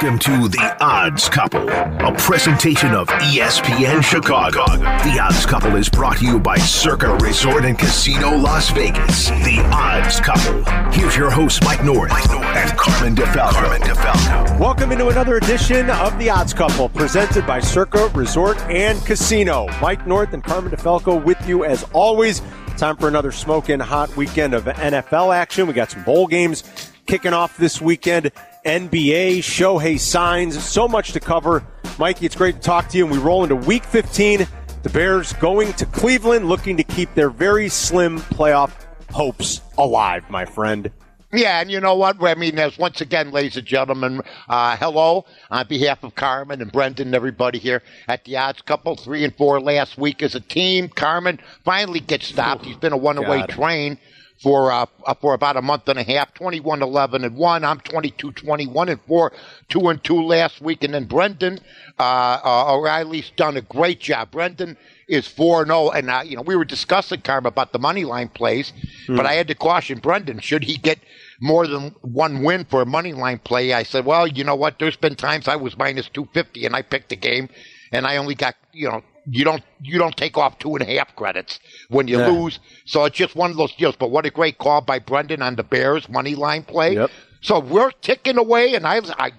Welcome to The Odds Couple, a presentation of ESPN Chicago. The Odds Couple is brought to you by Circa Resort and Casino Las Vegas. The Odds Couple. Here's your host, Mike North, and Carmen DeFalco. Carmen DeFalco. Welcome into another edition of The Odds Couple, presented by Circa Resort and Casino. Mike North and Carmen DeFalco with you as always. Time for another smoking hot weekend of NFL action. We got some bowl games kicking off this weekend. NBA, Shohei signs, so much to cover. Mikey, it's great to talk to you. And we roll into week 15. The Bears going to Cleveland, looking to keep their very slim playoff hopes alive, my friend. Yeah, and you know what? I mean, as once again, ladies and gentlemen, uh, hello on behalf of Carmen and Brendan and everybody here at the Odds Couple. Three and four last week as a team. Carmen finally gets stopped. He's been a one-away train for uh, uh, for about a month and a half 21 11 and 1 i'm 22 21 and 4 2 and 2 last week. And then brendan uh, uh, o'reilly's done a great job. Brendan is 4 0 and uh, you know we were discussing Carm about the money line plays mm. but i had to caution brendan should he get more than one win for a money line play i said well you know what? There's been times i was minus 250 and i picked the game and i only got you know you don't you don't take off two and a half credits when you yeah. lose. So it's just one of those deals. But what a great call by Brendan on the Bears money line play. Yep. So we're ticking away, and I, I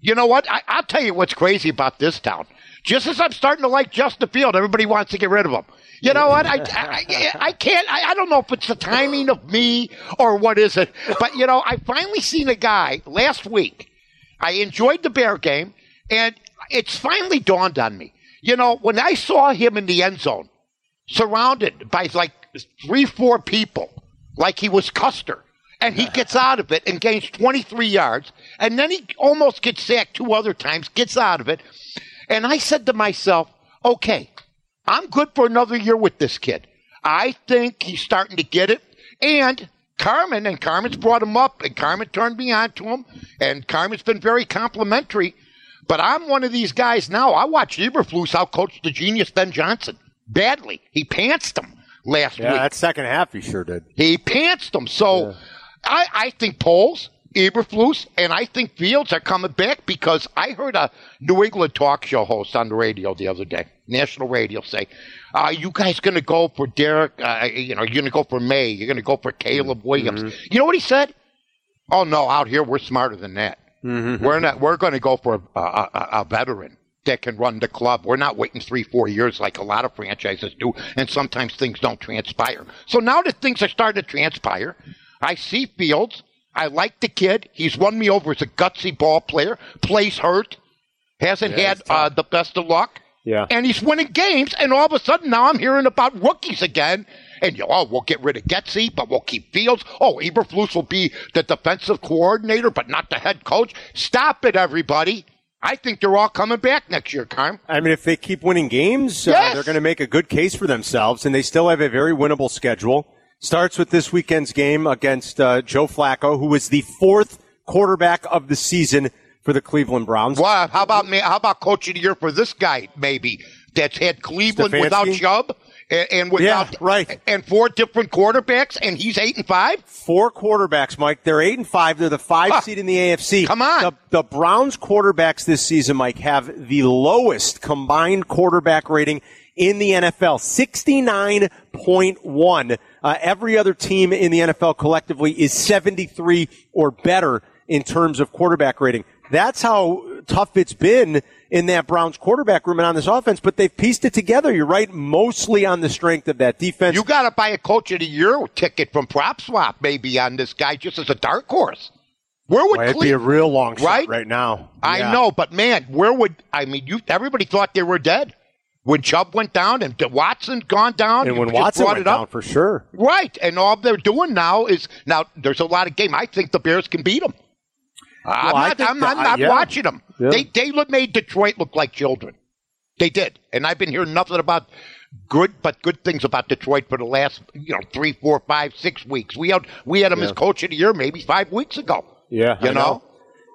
you know what? I, I'll tell you what's crazy about this town. Just as I'm starting to like Justin Field, everybody wants to get rid of him. You know what? I, I, I can't. I, I don't know if it's the timing of me or what is it. But you know, I finally seen a guy last week. I enjoyed the Bear game, and it's finally dawned on me. You know, when I saw him in the end zone, surrounded by like three, four people, like he was Custer, and he gets out of it and gains 23 yards, and then he almost gets sacked two other times, gets out of it. And I said to myself, okay, I'm good for another year with this kid. I think he's starting to get it. And Carmen, and Carmen's brought him up, and Carmen turned me on to him, and Carmen's been very complimentary. But I'm one of these guys now. I watched Eberflus outcoach the genius Ben Johnson badly. He pantsed him last yeah, week. Yeah, that second half he sure did. He pantsed him. So yeah. I, I think Poles, Eberflus, and I think Fields are coming back because I heard a New England talk show host on the radio the other day, national radio, say, "Are you guys going to go for Derek? Uh, you know, you're going to go for Maye. You're going to go for Caleb mm-hmm. Williams." Mm-hmm. You know what he said? Oh no, out here we're smarter than that. Mm-hmm. We're not. We're going to go for a, a, a, veteran that can run the club. We're not waiting three, four years like a lot of franchises do, and sometimes things don't transpire. So now that things are starting to transpire, I see Fields. I like the kid. He's won me over as a gutsy ball player. Plays hurt. Hasn't yeah, had uh, the best of luck. Yeah. And he's winning games, and all of a sudden now I'm hearing about rookies again and you oh, we'll get rid of Getsy, but we'll keep Fields. Oh, Eberflus will be the defensive coordinator, but not the head coach. Stop it, everybody. I think they're all coming back next year, Carm. I mean, if they keep winning games, uh, yes. uh, they're going to make a good case for themselves, and they still have a very winnable schedule. Starts with this weekend's game against uh, Joe Flacco, who was the fourth quarterback of the season for the Cleveland Browns. Well, how about me? How about coach of the year for this guy? Maybe that's had Cleveland Stefanski? without Chubb and, and without yeah, right and four different quarterbacks, and he's eight and five. Four quarterbacks, Mike. They're eight and five. They're the five huh. seed in the AFC. Come on, the, the Browns quarterbacks this season, Mike, have the lowest combined quarterback rating in the NFL, sixty nine point one. Uh, every other team in the NFL collectively is seventy three or better in terms of quarterback rating. That's how tough it's been in that Browns quarterback room and on this offense, but they've pieced it together. You're right, mostly on the strength of that defense. You got to buy a coach of the year ticket from Prop Swap maybe on this guy just as a dark horse. Where would well, Cle- be a real long shot right, right now? I know, but man, where would I mean? You everybody thought they were dead when Chubb went down and Watson gone down, and when Watson went down for sure, right? And all they're doing now is now there's a lot of game. I think the Bears can beat them. Well, I'm not, I'm, I'm not yeah. watching them. Yeah. They they made Detroit look like children. They did, and I've been hearing nothing about good but good things about Detroit for the last you know three, four, five, six weeks. We had we had him yeah. as coach of the year maybe five weeks ago. Yeah, you know? know.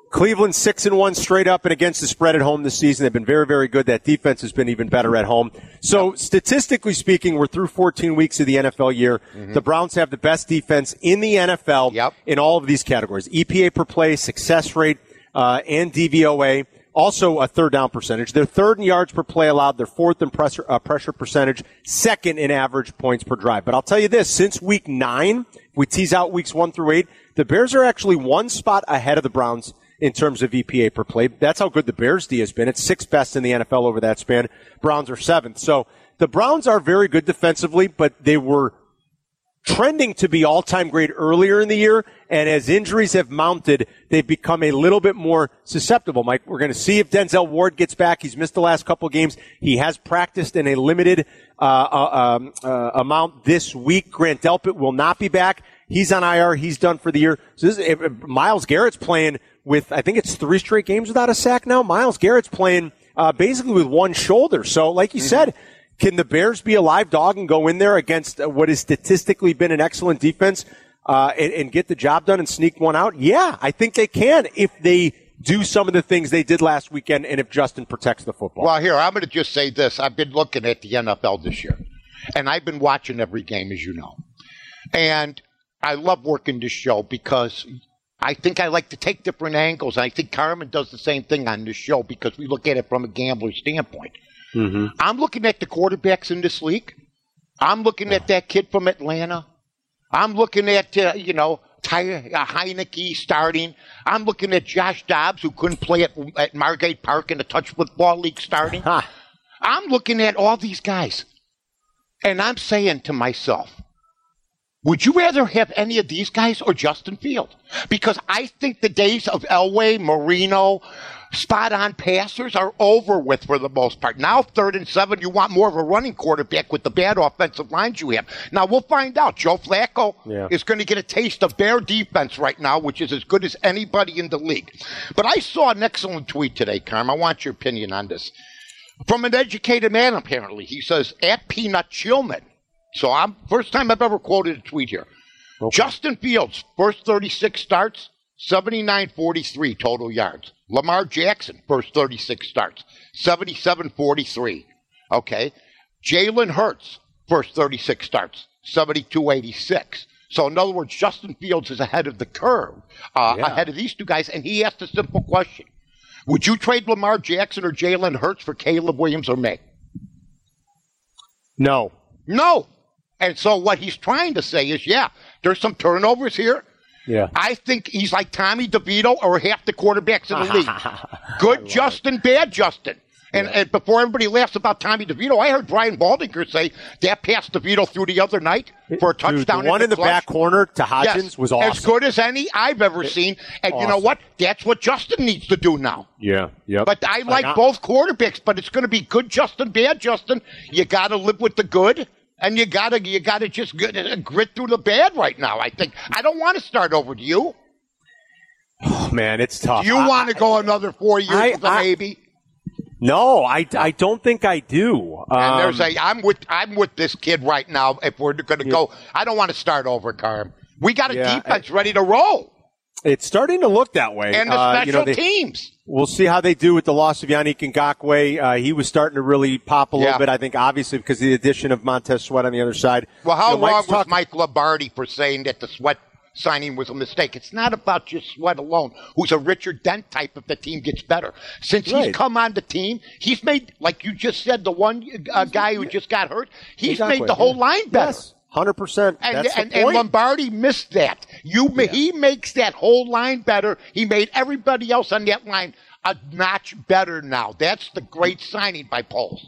Cleveland six and one straight up and against the spread at home this season. They've been very, very good. That defense has been even better at home. So statistically speaking, we're through 14 weeks of the NFL year. Mm-hmm. The Browns have the best defense in the NFL yep. in all of these categories: EPA per play, success rate, uh, and DVOA. Also a third down percentage. They're third in yards per play allowed. They're fourth in pressure, uh, pressure percentage, second in average points per drive. But I'll tell you this, since week nine, we tease out weeks one through eight, the Bears are actually one spot ahead of the Browns in terms of EPA per play. That's how good the Bears D has been. It's sixth best in the NFL over that span. Browns are seventh. So the Browns are very good defensively, but they were trending to be all-time great earlier in the year, and as injuries have mounted, they've become a little bit more susceptible. Mike, we're going to see if Denzel Ward gets back. He's missed the last couple games. He has practiced in a limited uh, uh, um, uh, amount this week. Grant Delpit will not be back. He's on IR. He's done for the year. So this is, Myles Garrett's playing with, I think it's three straight games without a sack now. Myles Garrett's playing uh, basically with one shoulder. So, like you mm-hmm. said, can the Bears be a live dog and go in there against what has statistically been an excellent defense uh, and, and get the job done and sneak one out? Yeah, I think they can if they do some of the things they did last weekend and if Justin protects the football. Well, here, I'm going to just say this. I've been looking at the NFL this year, and I've been watching every game, as you know. And I love working this show because I think I like to take different angles. I think Carmen does the same thing on this show because we look at it from a gambler standpoint. Mm-hmm. I'm looking at the quarterbacks in this league. I'm looking at that kid from Atlanta. I'm looking at, uh, you know, Ty uh, Heinicke starting. I'm looking at Josh Dobbs, who couldn't play at, at Margate Park in the touch football league starting. Huh. I'm looking at all these guys. And I'm saying to myself, would you rather have any of these guys or Justin Field? Because I think the days of Elway, Marino, spot on passers are over with for the most part. Now, third and seven, you want more of a running quarterback with the bad offensive lines you have. Now, we'll find out. Joe Flacco yeah. is going to get a taste of their defense right now, which is as good as anybody in the league. But I saw an excellent tweet today, Carm. I want your opinion on this. From an educated man, apparently. He says, at Peanut Chillman. So I'm first time I've ever quoted a tweet here. Okay. Justin Fields, first 36 starts, 79-43 total yards. Lamar Jackson, first 36 starts, 77 43. Okay. Jalen Hurts, first 36 starts, 72 86. So, in other words, Justin Fields is ahead of the curve, uh, yeah. ahead of these two guys, and he asked a simple question Would you trade Lamar Jackson or Jalen Hurts for Caleb Williams or me? No. No. And so, what he's trying to say is, yeah, there's some turnovers here. Yeah. I think he's like Tommy DeVito or half the quarterbacks in the league. Good Justin, it. bad Justin. And, yeah. and, before everybody laughs about Tommy DeVito, I heard Brian Baldinger say that pass DeVito through the other night for a touchdown. Dude, the one in the, back corner to Hodgins yes, was awesome. As good as any I've ever seen. And awesome. you know what? That's what Justin needs to do now. Yeah, yeah. But I like, like both quarterbacks, but it's going to be good Justin, bad Justin. You got to live with the good and you gotta you gotta just grit through the bad right now. I think I don't want to start over. Do you? Oh man, it's tough. Do you want to go another four years I, with a baby? No, I, I don't think I do. Um, and there's a I'm with I'm with this kid right now. If we're going to yeah. go, I don't want to start over, Carm. We got a yeah, defense I, ready to roll. It's starting to look that way. And the uh, special you know, they, teams. We'll see how they do with the loss of Yannick Ngakoue. Uh, he was starting to really pop a little yeah. bit, I think, obviously, because of the addition of Montez Sweat on the other side. Well, how you know, wrong was Mike Lombardi for saying that the Sweat signing was a mistake? It's not about just Sweat alone, who's a Richard Dent type if the team gets better. Since right. he's come on the team, he's made, like you just said, the one uh, guy who just got hurt, he's Ngakoue, made the whole line better. Yes. Hundred percent. And, and, and, Lombardi missed that. You, yeah. he makes that whole line better. He made everybody else on that line a notch better now. That's the great signing by Poles.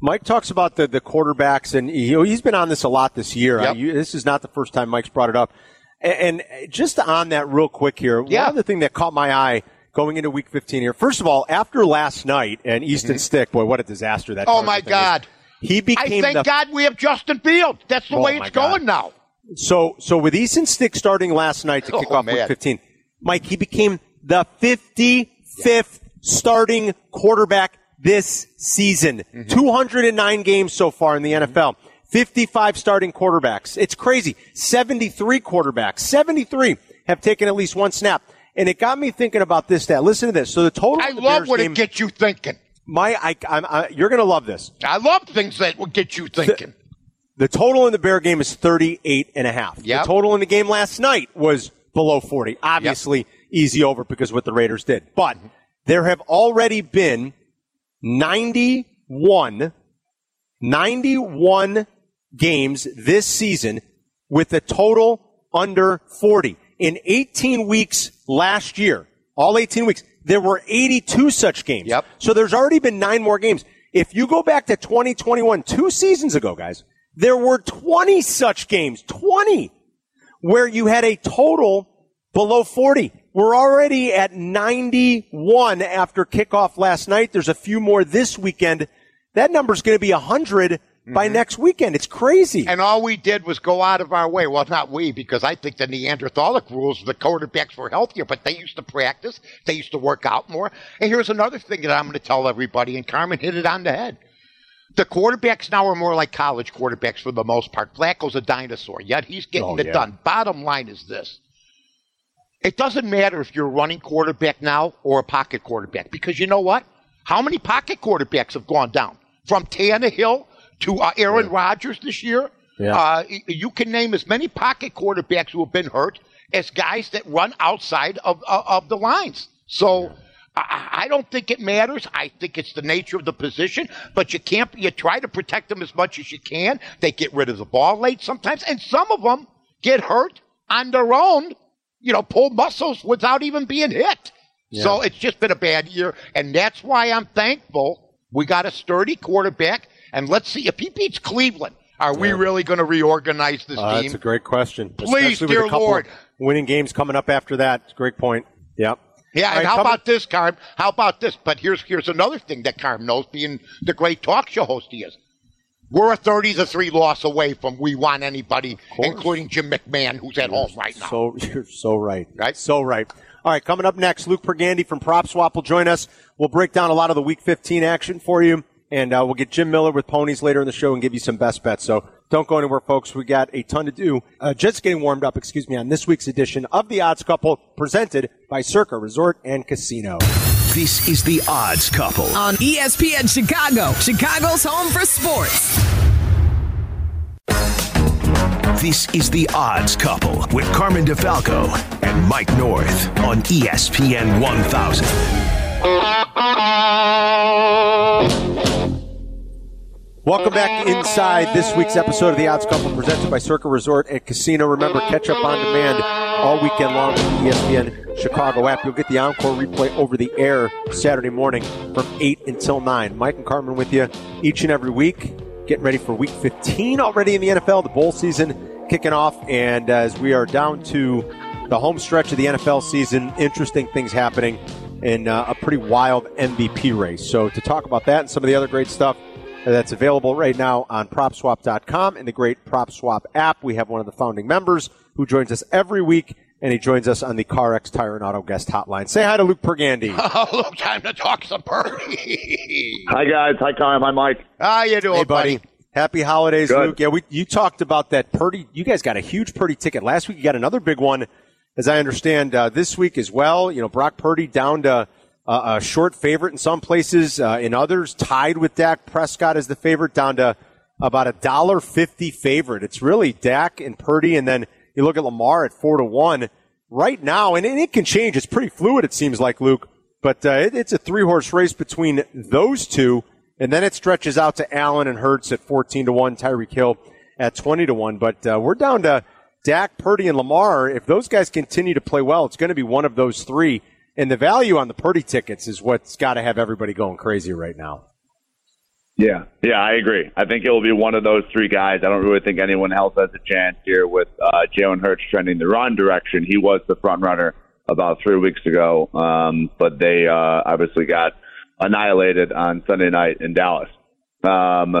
Mike talks about the, the quarterbacks, and he, has been on this a lot this year. Yep. you, this is not the first time Mike's brought it up. And, and just on that, real quick here, yeah. one other thing that caught my eye going into Week 15 here. First of all, after last night and Easton mm-hmm. Stick, boy, what a disaster that! Oh my God! Was. He became. I thank the, God we have Justin Fields. That's the oh way it's going now. So, so with Easton Stick starting last night to kick oh, off man. Week 15, Mike, he became the 55th yeah. starting quarterback this season. Mm-hmm. 209 games so far in the NFL. 55 starting quarterbacks. It's crazy. 73 quarterbacks. 73 have taken at least one snap. And it got me thinking about this stat. Listen to this. So the total. I love Bears what game, it gets you thinking. My, I, I'm, I, you're going to love this. I love things that will get you thinking. The, the, total in the Bear game is 38 and a half. Yep. The total in the game last night was below 40. Obviously, yep. easy over because what the Raiders did. But mm-hmm. there have already been 91, 91 games this season with a total under 40. In 18 weeks last year, all 18 weeks, there were 82 such games. Yep. So there's already been nine more games. If you go back to 2021, two seasons ago, guys, there were 20 such games, 20, where you had a total below 40. We're already at 91 after kickoff last night. There's a few more this weekend. That number's going to be 100 by mm-hmm. next weekend. It's crazy. And all we did was go out of our way. Well, not we, because I think the Neanderthalic rules, the quarterbacks were healthier, but they used to practice. They used to work out more. And here's another thing that I'm going to tell everybody, and Carmen hit it on the head. The quarterbacks now are more like college quarterbacks for the most part. Flacco's a dinosaur, yet he's getting Oh, it yeah. done. Bottom line is this. It doesn't matter if you're a running quarterback now or a pocket quarterback, because you know what? How many pocket quarterbacks have gone down? From Tannehill to uh, Aaron Rodgers this year? Yeah. Uh, you can name as many pocket quarterbacks who have been hurt as guys that run outside of, of, of the lines. So I, I don't think it matters. I think it's the nature of the position, but you can't, you try to protect them as much as you can. They get rid of the ball late sometimes, and some of them get hurt on their own, you know, pull muscles without even being hit. So it's just been a bad year, and that's why I'm thankful we got a sturdy quarterback. And let's see if he beats Cleveland. Are we really going to reorganize this Uh, team? that's a great question. Please, Especially with dear a couple Lord. winning games coming up after that. It's a great point. Yep. Yeah, and how about this, Carm? How about this? But here's here's another thing that Carm knows, being the great talk show host he is. We're a thirty to three loss away from we want anybody, including Jim McMahon, who's at home right now. So you're so right. Right? So right. All right, coming up next, Luke Pergande from Prop Swap will join us. We'll break down a lot of the Week 15 action for you, and uh, we'll get Jim Miller with ponies later in the show and give you some best bets. So don't go anywhere, folks. We got a ton to do. Uh, just getting warmed up, excuse me, on this week's edition of the Odds Couple, presented by Circa Resort and Casino. This is the Odds Couple. on ESPN Chicago, Chicago's home for sports. This is the Odds Couple with Carmen DeFalco and Mike North on ESPN 1000. Welcome back inside this week's episode of the Odds Couple presented by Circa Resort and Casino. Remember, catch up on demand all weekend long with the ESPN Chicago app. You'll get the encore replay over the air Saturday morning from 8 until 9. Mike and Carmen with you each and every week. Getting ready for week 15 already in the NFL, the bowl season kicking off. And as we are down to the home stretch of the NFL season, interesting things happening in uh, a pretty wild MVP race. So to talk about that and some of the other great stuff, that's available right now on PropSwap.com and the great PropSwap app. We have one of the founding members who joins us every week, and he joins us on the CarX Tire and Auto Guest Hotline. Say hi to Luke Pergande. Oh, look, time to talk some Purdy. Hi guys, hi Kyle, hi Mike. How you doing, hey, buddy. Happy holidays, Good. Luke. Yeah, we, you talked about that Purdy. You guys got a huge Purdy ticket last week. You got another big one, as I understand, uh, this week as well. You know, Brock Purdy down to a short favorite in some places, uh, in others tied with Dak Prescott as the favorite, down to about a dollar fifty favorite. It's really Dak and Purdy, and then you look at Lamar at four to one right now, and, it can change. It's pretty fluid. It seems like Luke, but uh, it, it's a three horse race between those two. And then it stretches out to Allen and Hurts at 14 to 1, Tyreek Hill at 20 to 1. But uh, we're down to Dak, Purdy, and Lamar. If those guys continue to play well, it's going to be one of those three. And the value on the Purdy tickets is what's got to have everybody going crazy right now. Yeah, yeah, I agree. I think it will be one of those three guys. I don't really think anyone else has a chance here with uh, Jalen Hurts trending the wrong direction. He was the front runner about three weeks ago, um, but they uh, obviously got annihilated on Sunday night in Dallas. Um,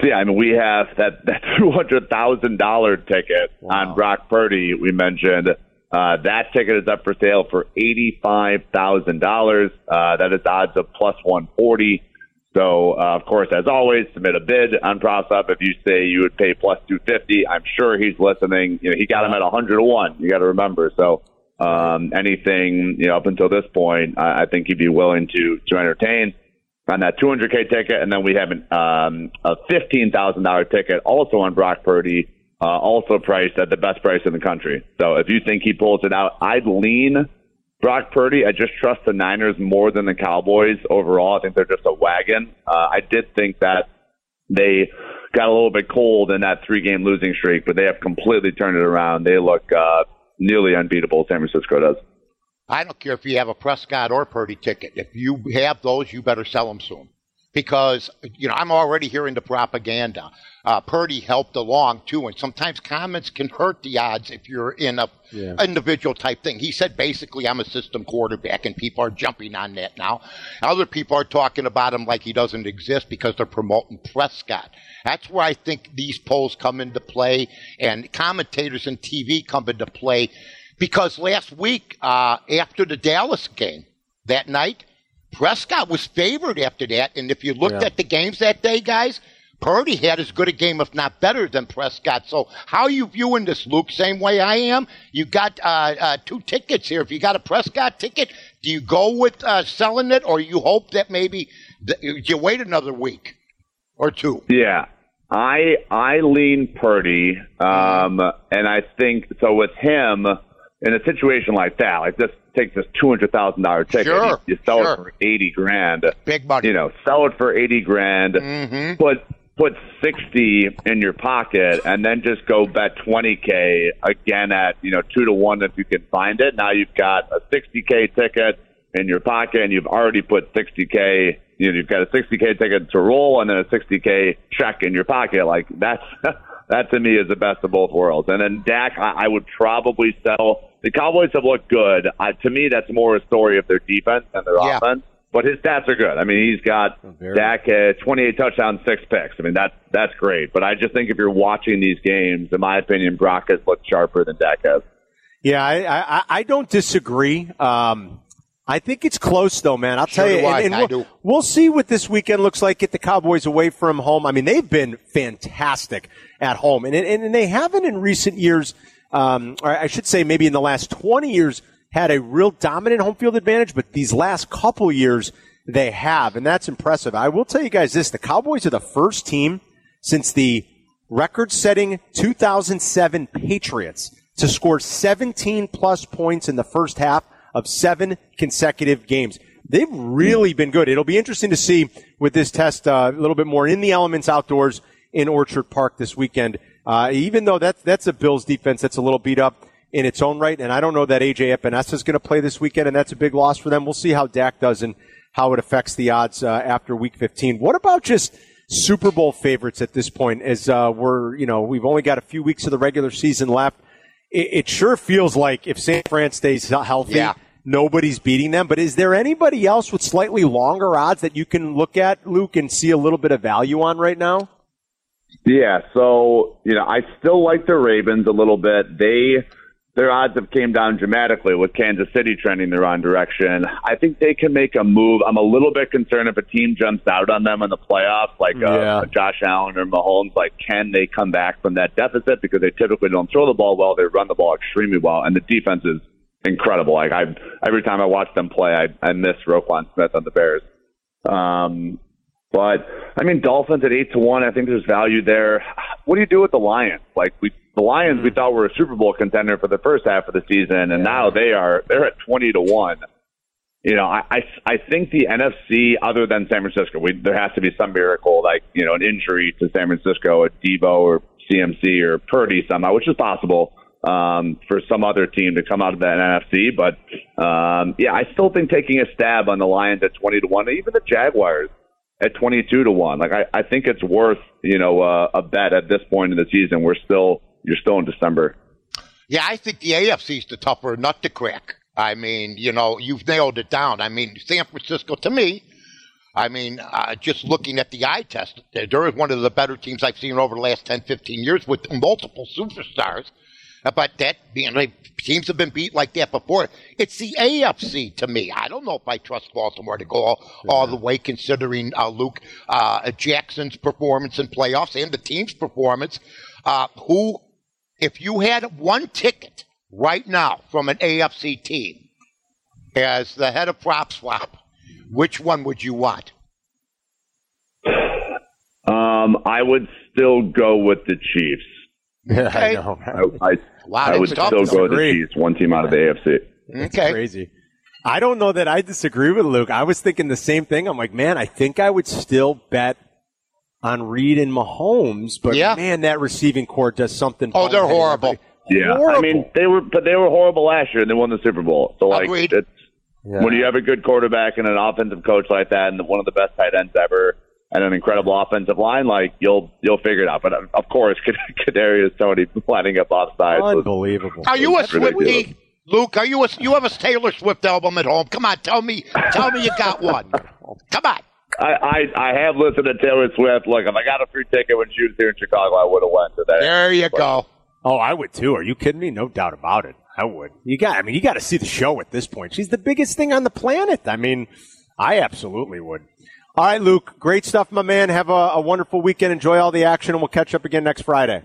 so yeah, I mean, we have that that two hundred thousand dollar ticket on Brock Purdy. We mentioned uh, that ticket is up for sale for eighty five thousand dollars. Uh, that is odds of plus one forty. So, uh, of course, as always, submit a bid on PropSwap. If you say you would pay plus 250, I'm sure he's listening. You know, he got him at 100 to 1. You got to remember. So, um, anything, you know, up until this point, I, I think he'd be willing to, to entertain on that 200K ticket. And then we have an, um, a $15,000 ticket also on Brock Purdy, uh, also priced at the best price in the country. So if you think he pulls it out, I'd lean Brock Purdy, I just trust the Niners more than the Cowboys overall. I think they're just a wagon. Uh, I did think that they got a little bit cold in that three game losing streak, but they have completely turned it around. They look uh, nearly unbeatable, San Francisco does. I don't care if you have a Prescott or Purdy ticket. If you have those, you better sell them soon. Because, you know, I'm already hearing the propaganda. Uh, Purdy helped along too, and sometimes comments can hurt the odds if you're in a yeah. individual type thing. He said basically, I'm a system quarterback, and people are jumping on that now. Other people are talking about him like he doesn't exist because they're promoting Prescott. That's where I think these polls come into play, and commentators and TV come into play because last week, uh, after the Dallas game that night, Prescott was favored after that. And if you looked yeah. at the games that day, guys, Purdy had as good a game, if not better, than Prescott. So how are you viewing this, Luke? Same way I am. You got uh, uh, two tickets here. If you got a Prescott ticket, do you go with uh, selling it, or you hope that maybe th- you wait another week or two? Yeah, I I lean Purdy, um, and I think so with him in a situation like that, like this take this two hundred thousand dollar ticket, sure, you, you sell sure. it for eighty grand. Big money. You know, sell it for eighty grand. Mm-hmm. Put put sixty in your pocket, and then just go bet twenty k again at you know two to one if you can find it. Now you've got a sixty k ticket in your pocket, and you've already put sixty k. You know, you've got a sixty k ticket to roll, and then a sixty k check in your pocket. Like that's. that to me is the best of both worlds. And then Dak, I, I would probably sell. The Cowboys have looked good. Uh, to me, that's more a story of their defense than their yeah. offense. But his stats are good. I mean, he's got oh, Dak uh, 28 touchdowns, six picks. I mean, that's that's great. But I just think if you're watching these games, in my opinion, Brock has looked sharper than Dak has. Yeah, I I, I don't disagree. Um, I think it's close, though, man. I'll sure tell you. I, and, and we'll, we'll, see what this weekend looks like. Get the Cowboys away from home. I mean, they've been fantastic at home, and and, and they haven't in recent years. Um, or I should say, maybe in the last twenty years, had a real dominant home field advantage. But these last couple years, they have, and that's impressive. I will tell you guys this: the Cowboys are the first team since the record-setting 2007 Patriots to score 17 plus points in the first half of seven consecutive games. They've really been good. It'll be interesting to see with this test uh, a little bit more in the elements outdoors in Orchard Park this weekend. Uh, even though that's that's a Bills defense that's a little beat up in its own right, and I don't know that AJ Epenesa is going to play this weekend, and that's a big loss for them. We'll see how Dak does and how it affects the odds uh, after Week 15. What about just Super Bowl favorites at this point? As uh, we're you know we've only got a few weeks of the regular season left. It, it sure feels like if San Fran stays healthy. Yeah nobody's beating them. But is there anybody else with slightly longer odds that you can look at, Luke, and see a little bit of value on right now? Yeah, so you know, I still like the Ravens a little bit. They their odds have came down dramatically with Kansas City trending the wrong direction. I think they can make a move. I'm a little bit concerned if a team jumps out on them in the playoffs, like uh, yeah. Josh Allen or Mahomes. Like, can they come back from that deficit? Because they typically don't throw the ball well; they run the ball extremely well, and the defense is incredible. Like I, every time I watch them play, I, I miss Roquan Smith on the Bears. Um, but I mean, Dolphins at eight to one. I think there's value there. What do you do with the Lions? Like we, the Lions, we mm. thought were a Super Bowl contender for the first half of the season, and now they are they're at twenty to one. You know, I, I I think the NFC, other than San Francisco, we, there has to be some miracle, like you know, an injury to San Francisco, a Deebo or CMC or Purdy somehow, which is possible um, for some other team to come out of that NFC. But um, yeah, I still think taking a stab on the Lions at twenty to one, even the Jaguars at twenty two to one. Like I, I think it's worth you know uh, a bet at this point in the season. We're still you're still in December. Yeah, I think the AFC is the tougher nut to crack. I mean, you know, you've nailed it down. I mean, San Francisco to me. I mean, uh, just looking at the eye test, they're one of the better teams I've seen over the last 10, 15 years with multiple superstars. But that being like, teams have been beat like that before. It's the AFC to me. I don't know if I trust Baltimore to go all, all the way, considering uh, Luke uh, Jackson's performance in playoffs and the team's performance. Uh, who, if you had one ticket right now from an AFC team as the head of prop swap, which one would you want? Um, I would still go with the Chiefs. Yeah, okay. I know. I, I, wow, I would still go to the Chiefs, one team out of the AFC. That's okay. crazy. I don't know that I disagree with Luke. I was thinking the same thing. I'm like, man, I think I would still bet on Reid and Mahomes, but Yeah. man, that receiving court does something. Oh, they're boneheaded. horrible. Yeah, I mean they were, but they were horrible last year, and they won the Super Bowl. So like, Agreed. it's Yeah. when you have a good quarterback and an offensive coach like that, and one of the best tight ends ever, and an incredible offensive line, like you'll you'll figure it out. But of course, Kadarius Toney lining up offside. Unbelievable. Are you a That's ridiculous. Swiftie? Luke, are you a, you have a Taylor Swift album at home? Come on, tell me, tell me you got one. Come on. I, I I have listened to Taylor Swift. Look, if I got a free ticket when she was here in Chicago, I would have went to that. There you go. Oh, I would too. Are you kidding me? No doubt about it. I would. You got. I mean, you got to see the show at this point. She's the biggest thing on the planet. I mean, I absolutely would. All right, Luke. Great stuff, my man. Have a, a wonderful weekend. Enjoy all the action, and we'll catch up again next Friday.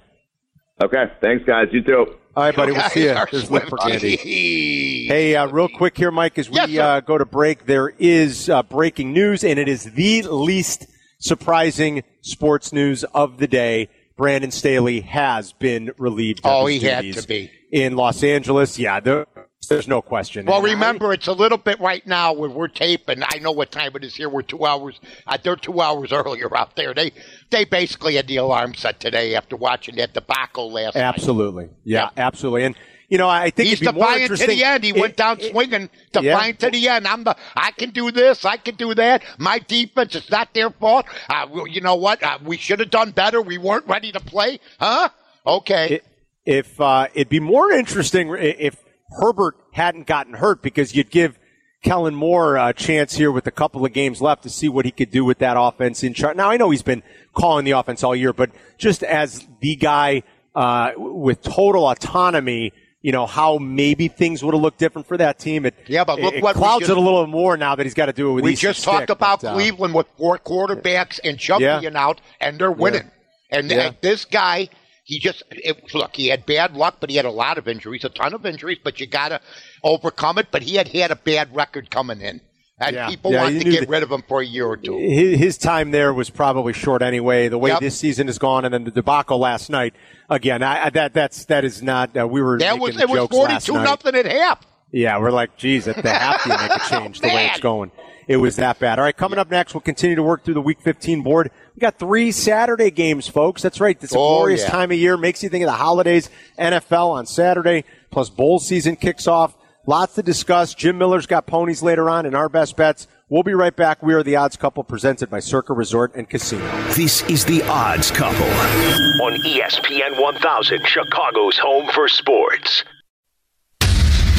Okay, thanks guys. You too. All right, buddy. We'll see you. There's Luke Pergande. Hey, uh, real quick here, Mike, as we Yes, uh, go to break, there is uh, breaking news, and it is the least surprising sports news of the day. Brandon Staley has been relieved. of Oh, his he had to be. in Los Angeles. Yeah, there, there's no question. Well, And I- remember, it's a little bit right now when we're taping. I know what time it is here. We're two hours. Uh, they're two hours earlier out there. They they basically had the alarm set today after watching that debacle last night. absolutely, yeah, Yeah. absolutely, and you know, I think He's it'd be more defiant to the end. He it- went down it- swinging, yeah. defiant to the end. I'm the. I can do this. I can do that. My defense. It's not their fault. Uh, well, you know what? Uh, we should have done better. We weren't ready to play, huh? Okay. it- if uh, it'd be more interesting if Herbert hadn't gotten hurt because you'd give Kellen Moore a chance here with a couple of games left to see what he could do with that offense in charge. Now I know he's been calling the offense all year, but just as the guy uh, with total autonomy. You know how maybe things would have looked different for that team. It, Yeah, but look it, what clouds just- it a little more now that he's got to do it with we just talked Stick, about but, uh, Cleveland with four quarterbacks and Chubb Yeah. being out, and they're winning. And, Yeah. and this guy, he just it, look. He had bad luck, but he had a lot of injuries, a ton of injuries. But you got to overcome it. But he had had a bad record coming in, and Yeah. people Yeah, want to get that- rid of him for a year or two. his, his time there was probably short anyway. The way Yep. this season has gone, and then the debacle last night. Again, I, that that's that is not. Uh, we were That was it was forty last nothing at half. Yeah, we're like, geez, at the half you make a change the way it's going. It was that bad. All right, coming up next, we'll continue to work through the Week 15 board. We got three Saturday games, folks. That's right. It's a Oh, glorious yeah. time of year. Makes you think of the holidays. NFL on Saturday, plus bowl season kicks off. Lots to discuss. Jim Miller's got ponies later on in our best bets. We'll be right back. We are the Odds Couple, presented by Circa Resort and Casino. This is the Odds Couple on ESPN 1000, Chicago's home for sports.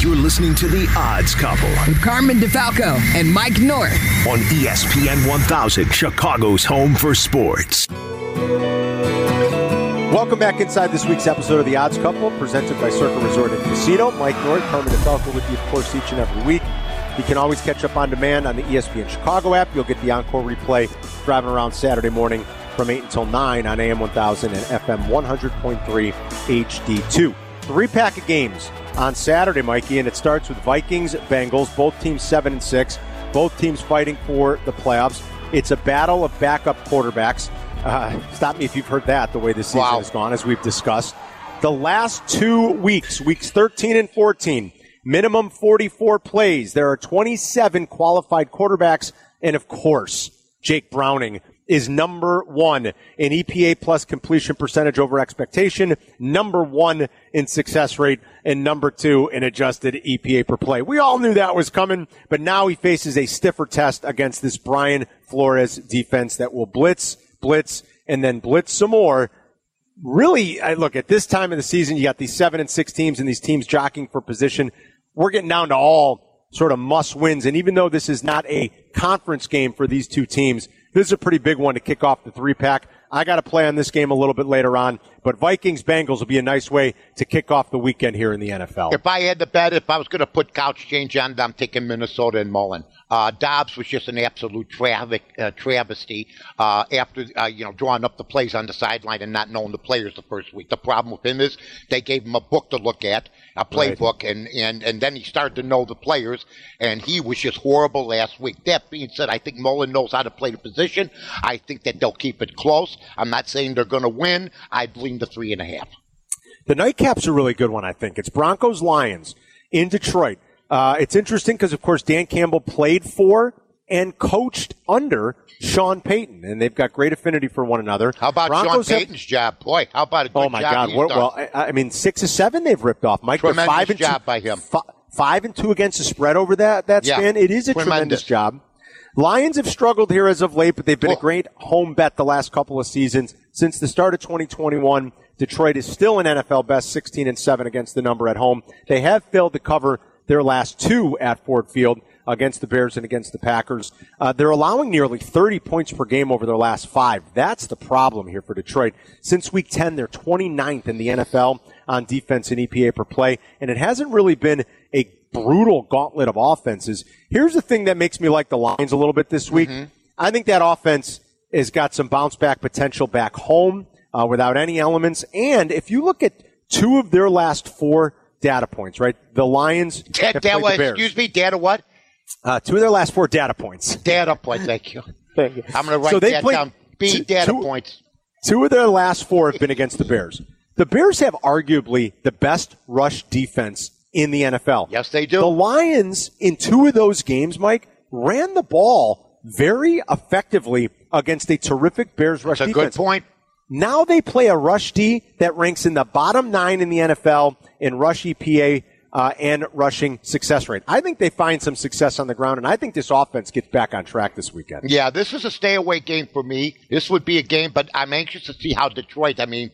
You're listening to the Odds Couple With Carmen DeFalco and Mike North. on ESPN 1000, Chicago's home for sports. Welcome back inside this week's episode of the Odds Couple, presented by Circa Resort and Casino. Mike North, Carmen DeFalco with you, of course, each and every week. You can always catch up on demand on the ESPN Chicago app. You'll get the encore replay driving around Saturday morning from 8 until 9 on AM 1000 and FM 100.3 HD2. Three pack of games on Saturday, Mikey, and it starts with Vikings, Bengals, both teams 7 and 6, both teams fighting for the playoffs. It's a battle of backup quarterbacks. Uh, stop me if you've heard that, the way this season Wow. has gone, as we've discussed. The last two weeks, weeks 13 and 14, minimum 44 plays. There are 27 qualified quarterbacks, and of course, Jake Browning is number one in EPA plus completion percentage over expectation, number one in success rate, and number two in adjusted EPA per play. We all knew that was coming, but now he faces a stiffer test against this Brian Flores defense that will blitz, blitz, and then blitz some more really, I look at this time of the season, you got these seven and six teams and these teams jockeying for position. We're getting down to all sort of must wins. And even though this is not a conference game for these two teams, this is a pretty big one to kick off the three pack. I got to play on this game a little bit later on, but Vikings Bengals will be a nice way to kick off the weekend here in the NFL. If I had to bet, if I was going to put couch change on, I'm taking Minnesota and Mullen. Uh, Dobbs was just an absolute travic, uh, travesty uh, after uh, you know drawing up the plays on the sideline and not knowing the players the first week. The problem with him is they gave him a book to look at, a playbook, and, and and then he started to know the players, and he was just horrible last week. That being said, I think Mullen knows how to play the position. I think that they'll keep it close. I'm not saying they're going to win. I'd lean to three and a half. The nightcap's a really good one, I think. It's Broncos Lions in Detroit. Uh, it's interesting because, of course, Dan Campbell played for and coached under Sean Payton, and they've got great affinity for one another. How about Broncos Sean have- Payton's job? Boy, how about a good Oh my God! What, well, I, I mean, six or seven they've ripped off. Mike, Tremendous five and job two, by him. fi- five and two against the spread over that that Yeah. span. It is a tremendous. Tremendous. job. Lions have struggled here as of late, but they've been a great home bet the last couple of seasons. Since the start of 2021, Detroit is still an NFL best 16 and 7 against the number at home. They have failed to cover their last two at Ford Field against the Bears and against the Packers. Uh, they're allowing nearly 30 points per game over their last five. That's the problem here for Detroit. Since week 10, they're 29th in the NFL on defense and EPA per play, and it hasn't really been a brutal gauntlet of offenses. Here's the thing that makes me like the Lions a little bit this week. I think that offense has got some bounce back potential back home uh, without any elements. And if you look at two of their last four data points, right? The Lions Dad, have dad, what, the Bears. excuse me, data what? Uh, two of their last four data points. Data point, thank you. Thank you. I'm going to write So they that played down. B two- data two- points. Two of their last four have been against the Bears. The Bears have arguably the best rush defense in the NFL. Yes, they do. The Lions, in two of those games, Mike, ran the ball very effectively against a terrific Bears rush That's a defense. good point. Now they play a rush D that ranks in the bottom nine in the NFL in rush EPA uh, and rushing success rate. I think they find some success on the ground, and I think this offense gets back on track this weekend. Yeah, this is a stay away game for me. This would be a game, but I'm anxious to see how Detroit. I mean,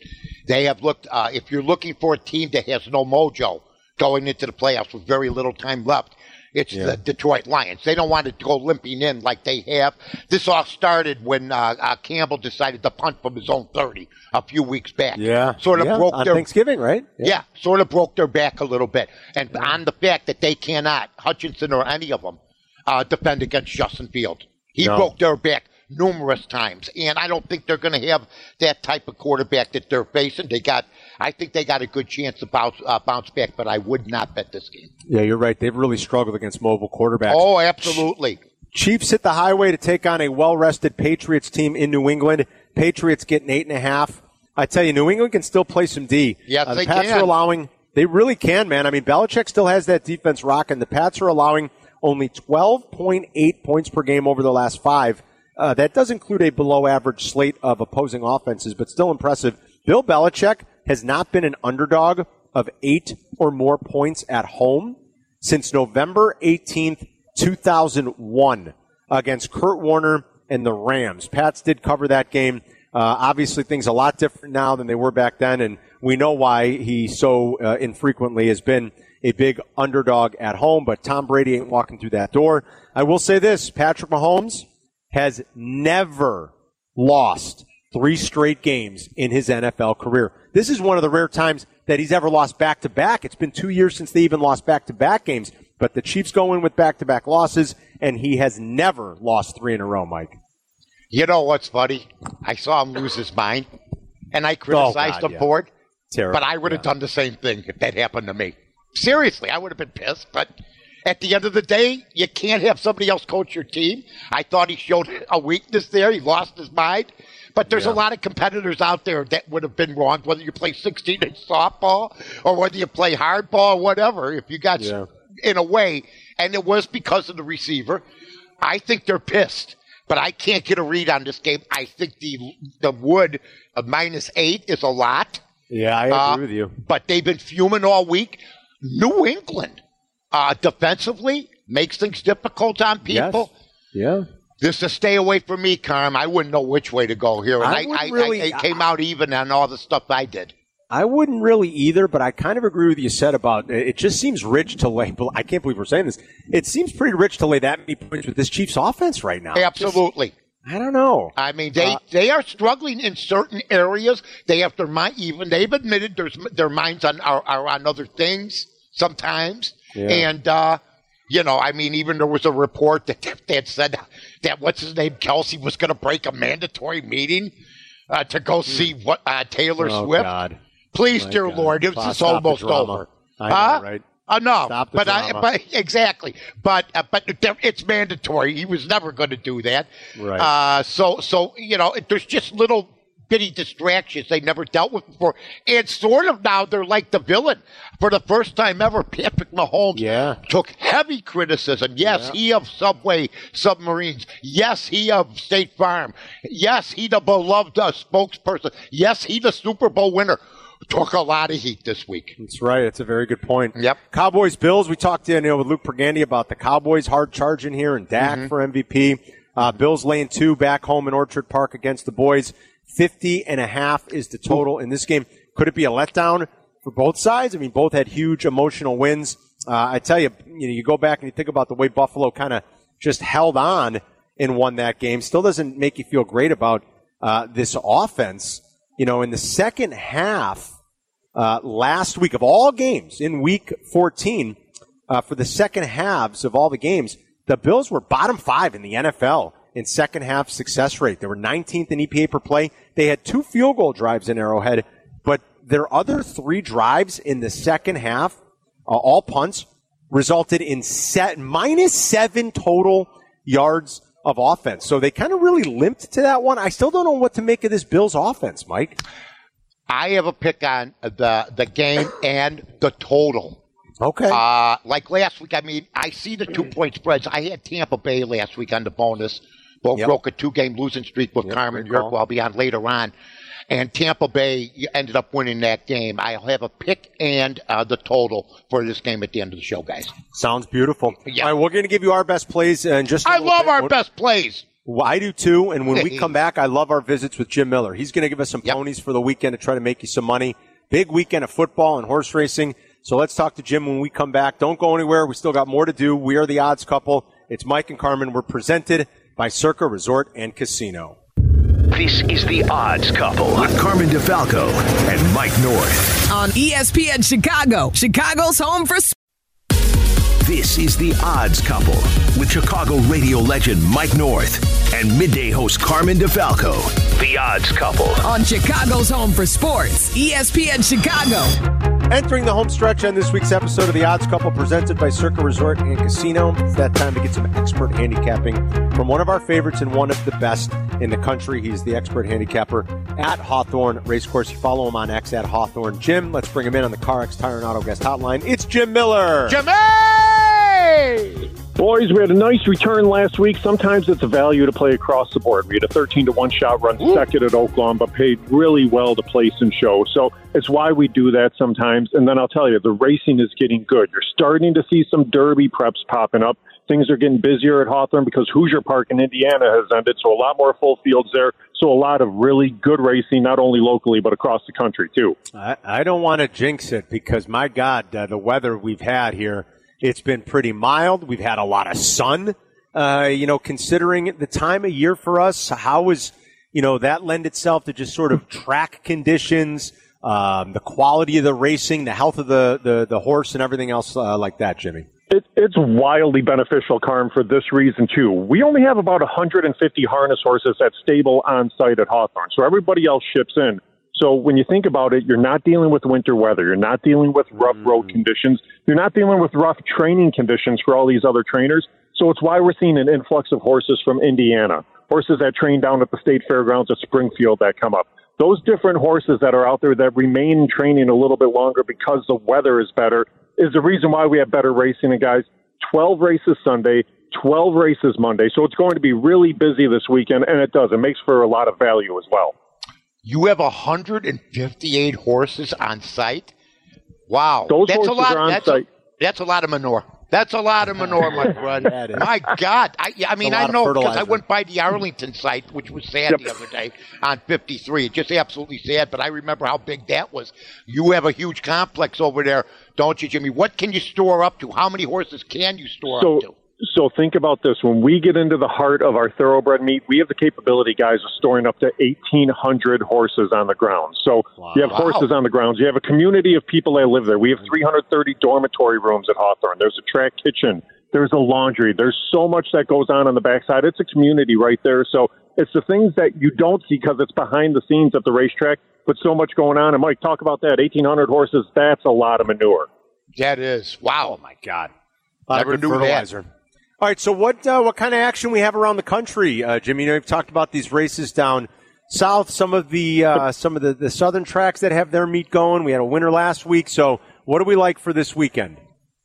they have looked. Uh, if you're looking for a team that has no mojo going into the playoffs with very little time left, it's the Detroit Lions. They don't want to go limping in like they have. This all started when uh, uh, Campbell decided to punt from his own 30 a few weeks back. Yeah. Sort of Yeah, broke on their Thanksgiving, right? yeah. sort of broke their back a little bit. And on the fact that they cannot, Hutchinson or any of them, uh, defend against Justin Fields. He No. broke their back numerous times. And I don't think they're going to have that type of quarterback that they're facing. They got, I think they got a good chance to bounce, uh, bounce back, but I would not bet this game. Yeah, you're right. They've really struggled against mobile quarterbacks. Oh, absolutely. Chiefs hit the highway to take on a well-rested Patriots team in New England. Patriots getting eight and a half. I tell you, New England can still play some D. Yes, Uh, the they Pats can. are allowing. They really can, man. I mean, Belichick still has that defense rocking. The Pats are allowing only 12.8 points per game over the last five. Uh, that does include a below-average slate of opposing offenses, but still impressive. Bill Belichick has not been an underdog of eight or more points at home since November 18th, 2001 against Kurt Warner and the Rams. Pats did cover that game. Uh, obviously, things a lot different now than they were back then, and we know why he so uh, infrequently has been a big underdog at home. But Tom Brady ain't walking through that door. I will say this: Patrick Mahomes has never lost three straight games in his NFL career. This is one of the rare times that he's ever lost back to back. It's been two years since they even lost back to back games. But the Chiefs go in with back to back losses, and he has never lost three in a row, Mike. You know what's funny? I saw him lose his mind, and I criticized oh, God, him yeah. for it. Terrible. But I would have Yeah. done the same thing if that happened to me. Seriously, I would have been pissed. But at the end of the day, you can't have somebody else coach your team. I thought he showed a weakness there. He lost his mind. But there's a lot of competitors out there that would have been wrong, whether you play 16 inch softball or whether you play hardball or whatever. If you got, Yeah. in a way, and it was because of the receiver. I think they're pissed, but I can't get a read on this game. I think the the wood of minus eight is a lot. Yeah, I agree Uh, with you. But they've been fuming all week. New England, uh, defensively, makes things difficult on people. Yeah. This is stay away from me, Carm. I wouldn't know which way to go here. And I I, really- I, it came out even on all the stuff I did. I wouldn't really either, but I kind of agree with you said about it. Just seems rich to lay. I can't believe we're saying this. It seems pretty rich to lay that many points with this Chiefs offense right now. Absolutely. I don't know. I mean, they Uh, they are struggling in certain areas. They have their mind. Even they've admitted there's their minds on are, are on other things sometimes. Yeah. And uh, you know, I mean, even there was a report that that said that what's his name Kelce was going to break a mandatory meeting uh, to go see what uh, Taylor Hmm. Oh, Swift. God. Please, My dear God. Lord, it's the almost over. I know, huh? right? Uh, no, Stop but I, but exactly, but uh, but it's mandatory. He was never going to do that. Right. Uh, so so you know, there's just little bitty distractions they never dealt with before. And sort of now they're like the villain. For the first time ever, Patrick Mahomes Yeah. took heavy criticism. Yes, Yeah. he of Subway Submarines. Yes, he of State Farm. Yes, he the beloved uh, spokesperson. Yes, he the Super Bowl winner. Took a lot of heat this week. That's right. It's a very good point. Yep. Cowboys Bills. We talked to you know with Luke Pergande about the Cowboys hard charging here and Dak Mm-hmm. for MVP. Uh, Bills laying two back home in Orchard Park against the boys. 50 and a half is the total in this game. Could it be a letdown for both sides? I mean, both had huge emotional wins. Uh, I tell you, you know, you go back and you think about the way Buffalo kind of just held on and won that game. Still doesn't make you feel great about uh, this offense. You know, in the second half, uh, last week of all games in week 14 uh, for the second halves of all the games, the Bills were bottom five in the NFL in second half success rate. They were 19th in EPA per play. They had two field goal drives in Arrowhead, but their other three drives in the second half, uh, all punts, resulted in set minus seven total yards of offense. So they kind of really limped to that one. I still don't know what to make of this Bills offense, Mike. I have a pick on the the game and the total. Okay. Uh, like last week, I mean, I see the two point spreads. I had Tampa Bay last week on the bonus, but Yep. broke a two game losing streak with Carmen great call. York. I'll be on later on. And Tampa Bay ended up winning that game. I'll have a pick and uh, the total for this game at the end of the show, guys. Sounds beautiful. Yeah. All right, we're going to give you our best plays and just. I love our best plays. Well, I do too. And when we come back, I love our visits with Jim Miller. He's going to give us some Yep. ponies for the weekend to try to make you some money. Big weekend of football and horse racing. So let's talk to Jim when we come back. Don't go anywhere. We still got more to do. We are the odds couple. It's Mike and Carmen. We're presented by Circa Resort and Casino. This is the Odds Couple with Carmen DeFalco and Mike North. On ESPN Chicago, Chicago's home for sports. This is the Odds Couple with Chicago radio legend Mike North and midday host Carmen DeFalco. The Odds Couple. on Chicago's home for sports, ESPN Chicago. Entering the home stretch on this week's episode of The Odds Couple presented by Circa Resort and Casino. It's that time to get some expert handicapping from one of our favorites and one of the best in the country. He's the expert handicapper at Hawthorne Racecourse. You follow him on X at Hawthorne Jim. Let's bring him in on the CarX Tire and Auto Guest Hotline. It's Jim Miller. Jimmy! Boys, we had a nice return last week. Sometimes it's a value to play across the board. We had a 13 to 1 shot run second at Oaklawn, but paid really well to place and show. So it's why we do that sometimes. And then I'll tell you, the racing is getting good. You're starting to see some derby preps popping up. Things are getting busier at Hawthorne because Hoosier Park in Indiana has ended, so a lot more full fields there. So a lot of really good racing, not only locally, but across the country, too. I, I don't want to jinx it because, my God, uh, the weather we've had here, it's been pretty mild. We've had a lot of sun. Uh, you know, considering the time of year for us, how is, you know, that lend itself to just sort of track conditions, um, the quality of the racing, the health of the, the, the horse, and everything else uh, like that, Jimmy? It, it's wildly beneficial, Carm, for this reason, too. We only have about 150 harness horses at stable on site at Hawthorne, so everybody else ships in. So when you think about it, you're not dealing with winter weather. You're not dealing with rough road conditions. You're not dealing with rough training conditions for all these other trainers. So it's why we're seeing an influx of horses from Indiana, horses that train down at the state fairgrounds at Springfield that come up. Those different horses that are out there that remain training a little bit longer because the weather is better is the reason why we have better racing. And guys, 12 races Sunday, 12 races Monday. So it's going to be really busy this weekend, and it does. It makes for a lot of value as well. You have 158 horses on site. Wow, Those that's a lot. are on that's, site. A, that's a lot of manure. That's a lot of manure, my friend. My God, I, I mean, I know because I went by the Arlington site, which was sad the other day on 53. It's just absolutely sad, but I remember how big that was. You have a huge complex over there, don't you, Jimmy? What can you store up to? How many horses can you store So, up to? So think about this. When we get into the heart of our thoroughbred meet, we have the capability, guys, of storing up to 1,800 horses on the ground. So you have Wow. horses on the grounds. You have a community of people that live there. We have 330 dormitory rooms at Hawthorne. There's a track kitchen. There's a laundry. There's so much that goes on on the backside. It's a community right there. So it's the things that you don't see because it's behind the scenes at the racetrack, but so much going on. And Mike, talk about that. 1,800 horses. That's a lot of manure. That is wow. Oh, my God. A lot Never of good knew that. All right, so what uh, what kind of action we have around the country, uh, Jimmy? You know, we've talked about these races down south, some of the uh, some of the, the southern tracks that have their meet going. We had a winner last week, so what do we like for this weekend?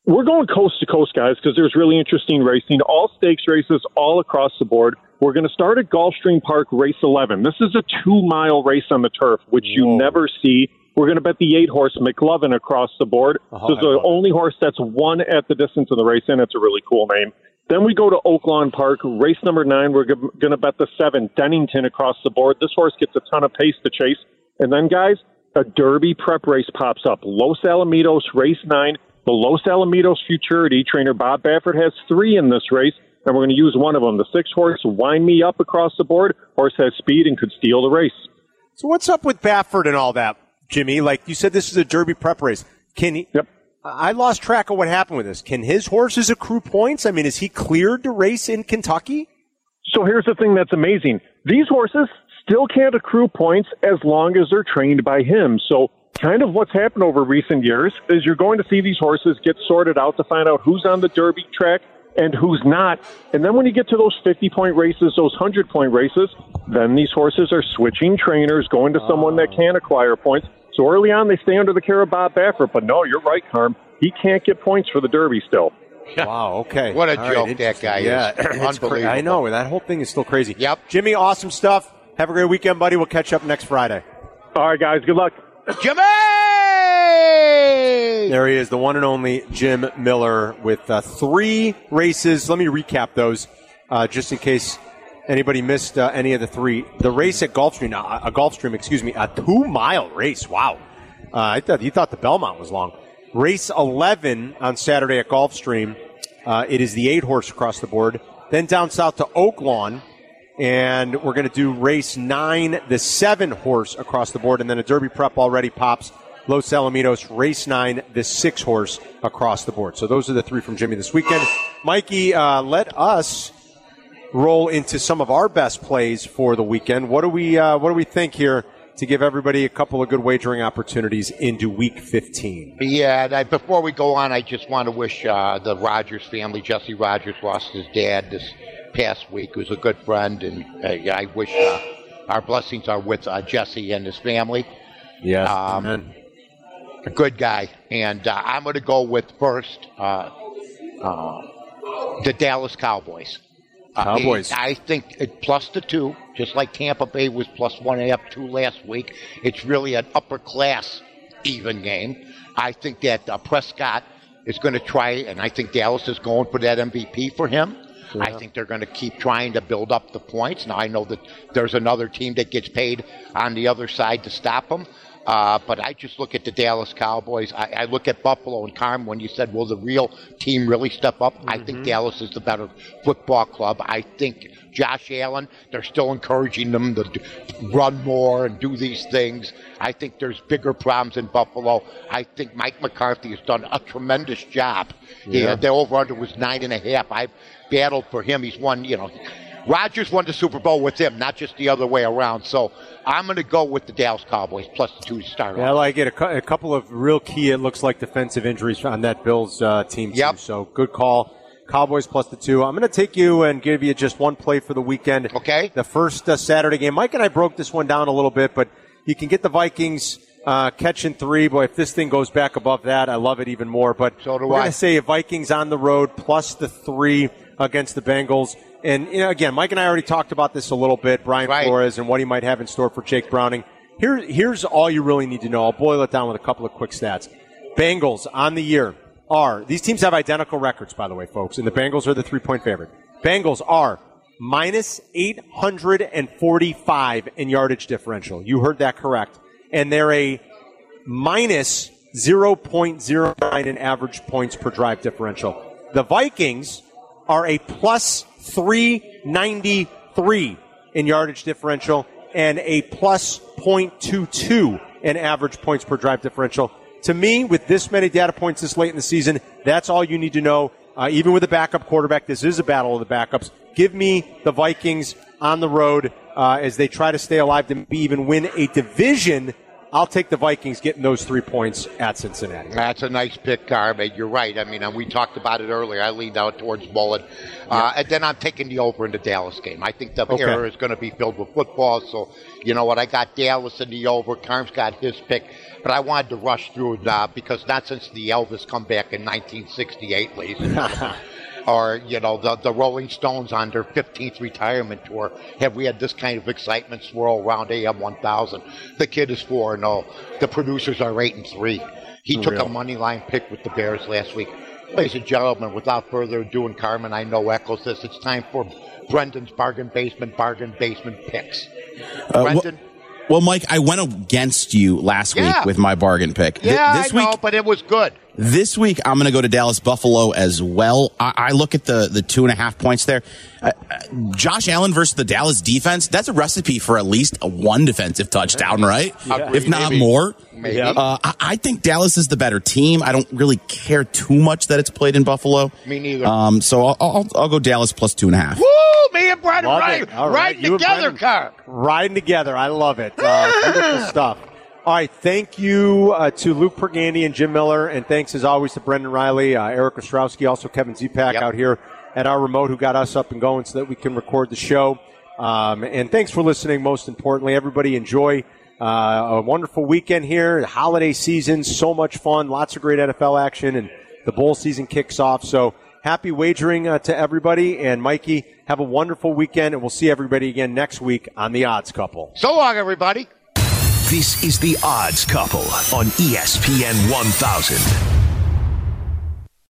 We're going coast to coast, guys, because there's really interesting racing. All stakes races all across the board. We're going to start at Gulfstream Park, race 11. This is a two mile race on the turf, which you Whoa. never see. We're going to bet the eight horse McLovin across the board. Oh, so it's I the love it. only horse that's one at the distance of the race, and it's a really cool name. Then we go to Oaklawn Park, race number nine. We're going to bet the seven, Dennington, across the board. This horse gets a ton of pace to chase. And then, guys, a Derby prep race pops up. Los Alamitos, race nine. The Los Alamitos Futurity trainer Bob Baffert has three in this race, and we're going to use one of them. The six horse, Wind Me Up across the board. Horse has speed and could steal the race. So what's up with Baffert and all that, Jimmy? Like you said, this is a Derby prep race. Can he? Yep. I lost track of what happened with this. Can his horses accrue points? I mean, is he cleared to race in Kentucky? So here's the thing that's amazing. These horses still can't accrue points as long as they're trained by him. So kind of what's happened over recent years is you're going to see these horses get sorted out to find out who's on the Derby track and who's not. And then when you get to those 50 point races, those 100 point races, then these horses are switching trainers, going to someone that ah. can acquire points. So early on, they stay under the care of Bob Baffert. But no, you're right, Carm. He can't get points for the Derby still. Wow. Okay. What a All joke that interesting. guy is. yeah, It's cra- I know that whole thing is still crazy. Yep. Jimmy, awesome stuff. Have a great weekend, buddy. We'll catch up next Friday. All right, guys. Good luck. Jimmy! There he is, the one and only Jim Miller with uh, three races. Let me recap those uh, just in case anybody missed uh, any of the three. The race at Gulfstream, uh, a Gulfstream, excuse me, a two mile race. Wow. Uh, I thought you thought the Belmont was long. Race 11 on Saturday at Gulfstream. Uh, it is the eight horse across the board. Then down south to Oaklawn. And we're going to do race nine, the seven horse across the board. And then a Derby prep already pops. Los Alamitos, race nine, the six horse across the board. So those are the three from Jimmy this weekend. Mikey, uh, let us roll into some of our best plays for the weekend. What do we uh, What do we think here to give everybody a couple of good wagering opportunities into Week 15? Yeah, I, before we go on, I just want to wish uh, the Rogers family. Jesse Rogers lost his dad this past week, who's a good friend, and uh, I wish uh, our blessings are with uh, Jesse and his family. Yes. Um, Amen. A good guy, and uh, I'm going to go with first uh, uh, the Dallas Cowboys. Uh, Cowboys. I think it plus the two, just like Tampa Bay was plus one and up two last week. It's really an upper class even game. I think that uh, Prescott is going to try, and I think Dallas is going for that MVP for him. I think they're going to keep trying to build up the points. Now I know that there's another team that gets paid on the other side to stop them. Uh, but I just look at the Dallas Cowboys. I, I look at Buffalo and Carm when you said, will the real team really step up? I think Dallas is the better football club. I think Josh Allen, they're still encouraging them to run more and do these things. I think there's bigger problems in Buffalo. I think Mike McCarthy has done a tremendous job. Yeah. the over under was nine and a half. I've battled for him. He's won, you know, Rodgers won the Super Bowl with him, not just the other way around. So I'm going to go with the Dallas Cowboys plus the two to start Yeah, I like it. A, a couple of real key, it looks like, defensive injuries on that Bills uh, team, too. Yep. So good call. Cowboys plus the two. I'm going to take you and give you just one play for the weekend. Okay. The first uh, Saturday game. Mike and I broke this one down a little bit, but you can get the Vikings uh, catching three. Boy, if this thing goes back above that, I love it even more. But So do we're I. going to say Vikings on the road plus the three against the Bengals. And you know, again, Mike and I already talked about this a little bit. Brian Right. Flores and what he might have in store for Jake Browning. Here, here's all you really need to know. I'll boil it down with a couple of quick stats. Bengals on the year are these teams have identical records, by the way, folks, and the Bengals are the three point favorite. Bengals are minus 845 in yardage differential. You heard that correct. And they're a minus 0.09 in average points per drive differential. The Vikings are a plus 393 in yardage differential and a plus 0.22 in average points per drive differential. To me, with this many data points this late in the season, that's all you need to know. Uh, even with a backup quarterback, this is a battle of the backups. Give me the Vikings on the road uh, as they try to stay alive to even win a division I'll take the Vikings getting those three points at Cincinnati. That's a nice pick, Carm. You're right. I mean, and we talked about it earlier. I leaned out towards Mullen. Uh, and then I'm taking the over in the Dallas game. I think the Okay. era is going to be filled with football. So, you know what? I got Dallas in the over. Carm's got his pick. But I wanted to rush through it uh, because not since the Elvis comeback in 1968, ladies and gentlemen. Or, you know, the, the Rolling Stones on their 15th retirement tour. Have we had this kind of excitement swirl around AM 1000? The kid is 4 and 0. The producers are 8 and 3. He took a money line pick with the Bears last week. Ladies and gentlemen, without further ado, and Carmen, I know echoes this, it's time for Brendan's bargain basement, bargain basement picks. Uh, wh- Brendan? well, Mike, I went against you last Yeah. week with my bargain pick. Th- yeah, this I week, know, but it was good. This week, I'm going to go to Dallas Buffalo as well. I, I look at the the two and a half points there. Uh, uh, Josh Allen versus the Dallas defense. That's a recipe for at least a one defensive touchdown, right? If not Maybe. more. Maybe. Uh, I, I think Dallas is the better team. I don't really care too much that it's played in Buffalo. Me neither. Um, so I'll, I'll I'll go Dallas plus two and a half. Woo! Me and Brendan Love right, it. All right, right, you and together, Brendan. Riding together. I love it. Uh, beautiful stuff. All right. Thank you uh, to Luke Pergande and Jim Miller. And thanks, as always, to Brendan Riley, uh, Eric Ostrowski, also Kevin Zipak Yep. out here at our remote who got us up and going so that we can record the show. Um, and thanks for listening, most importantly. Everybody enjoy uh, a wonderful weekend here. The holiday season, so much fun. Lots of great NFL action. And the bowl season kicks off. So happy wagering uh, to everybody. And Mikey, have a wonderful weekend. And we'll see everybody again next week on The Odds Couple. So long, everybody. This is The Odds Couple on ESPN 1000.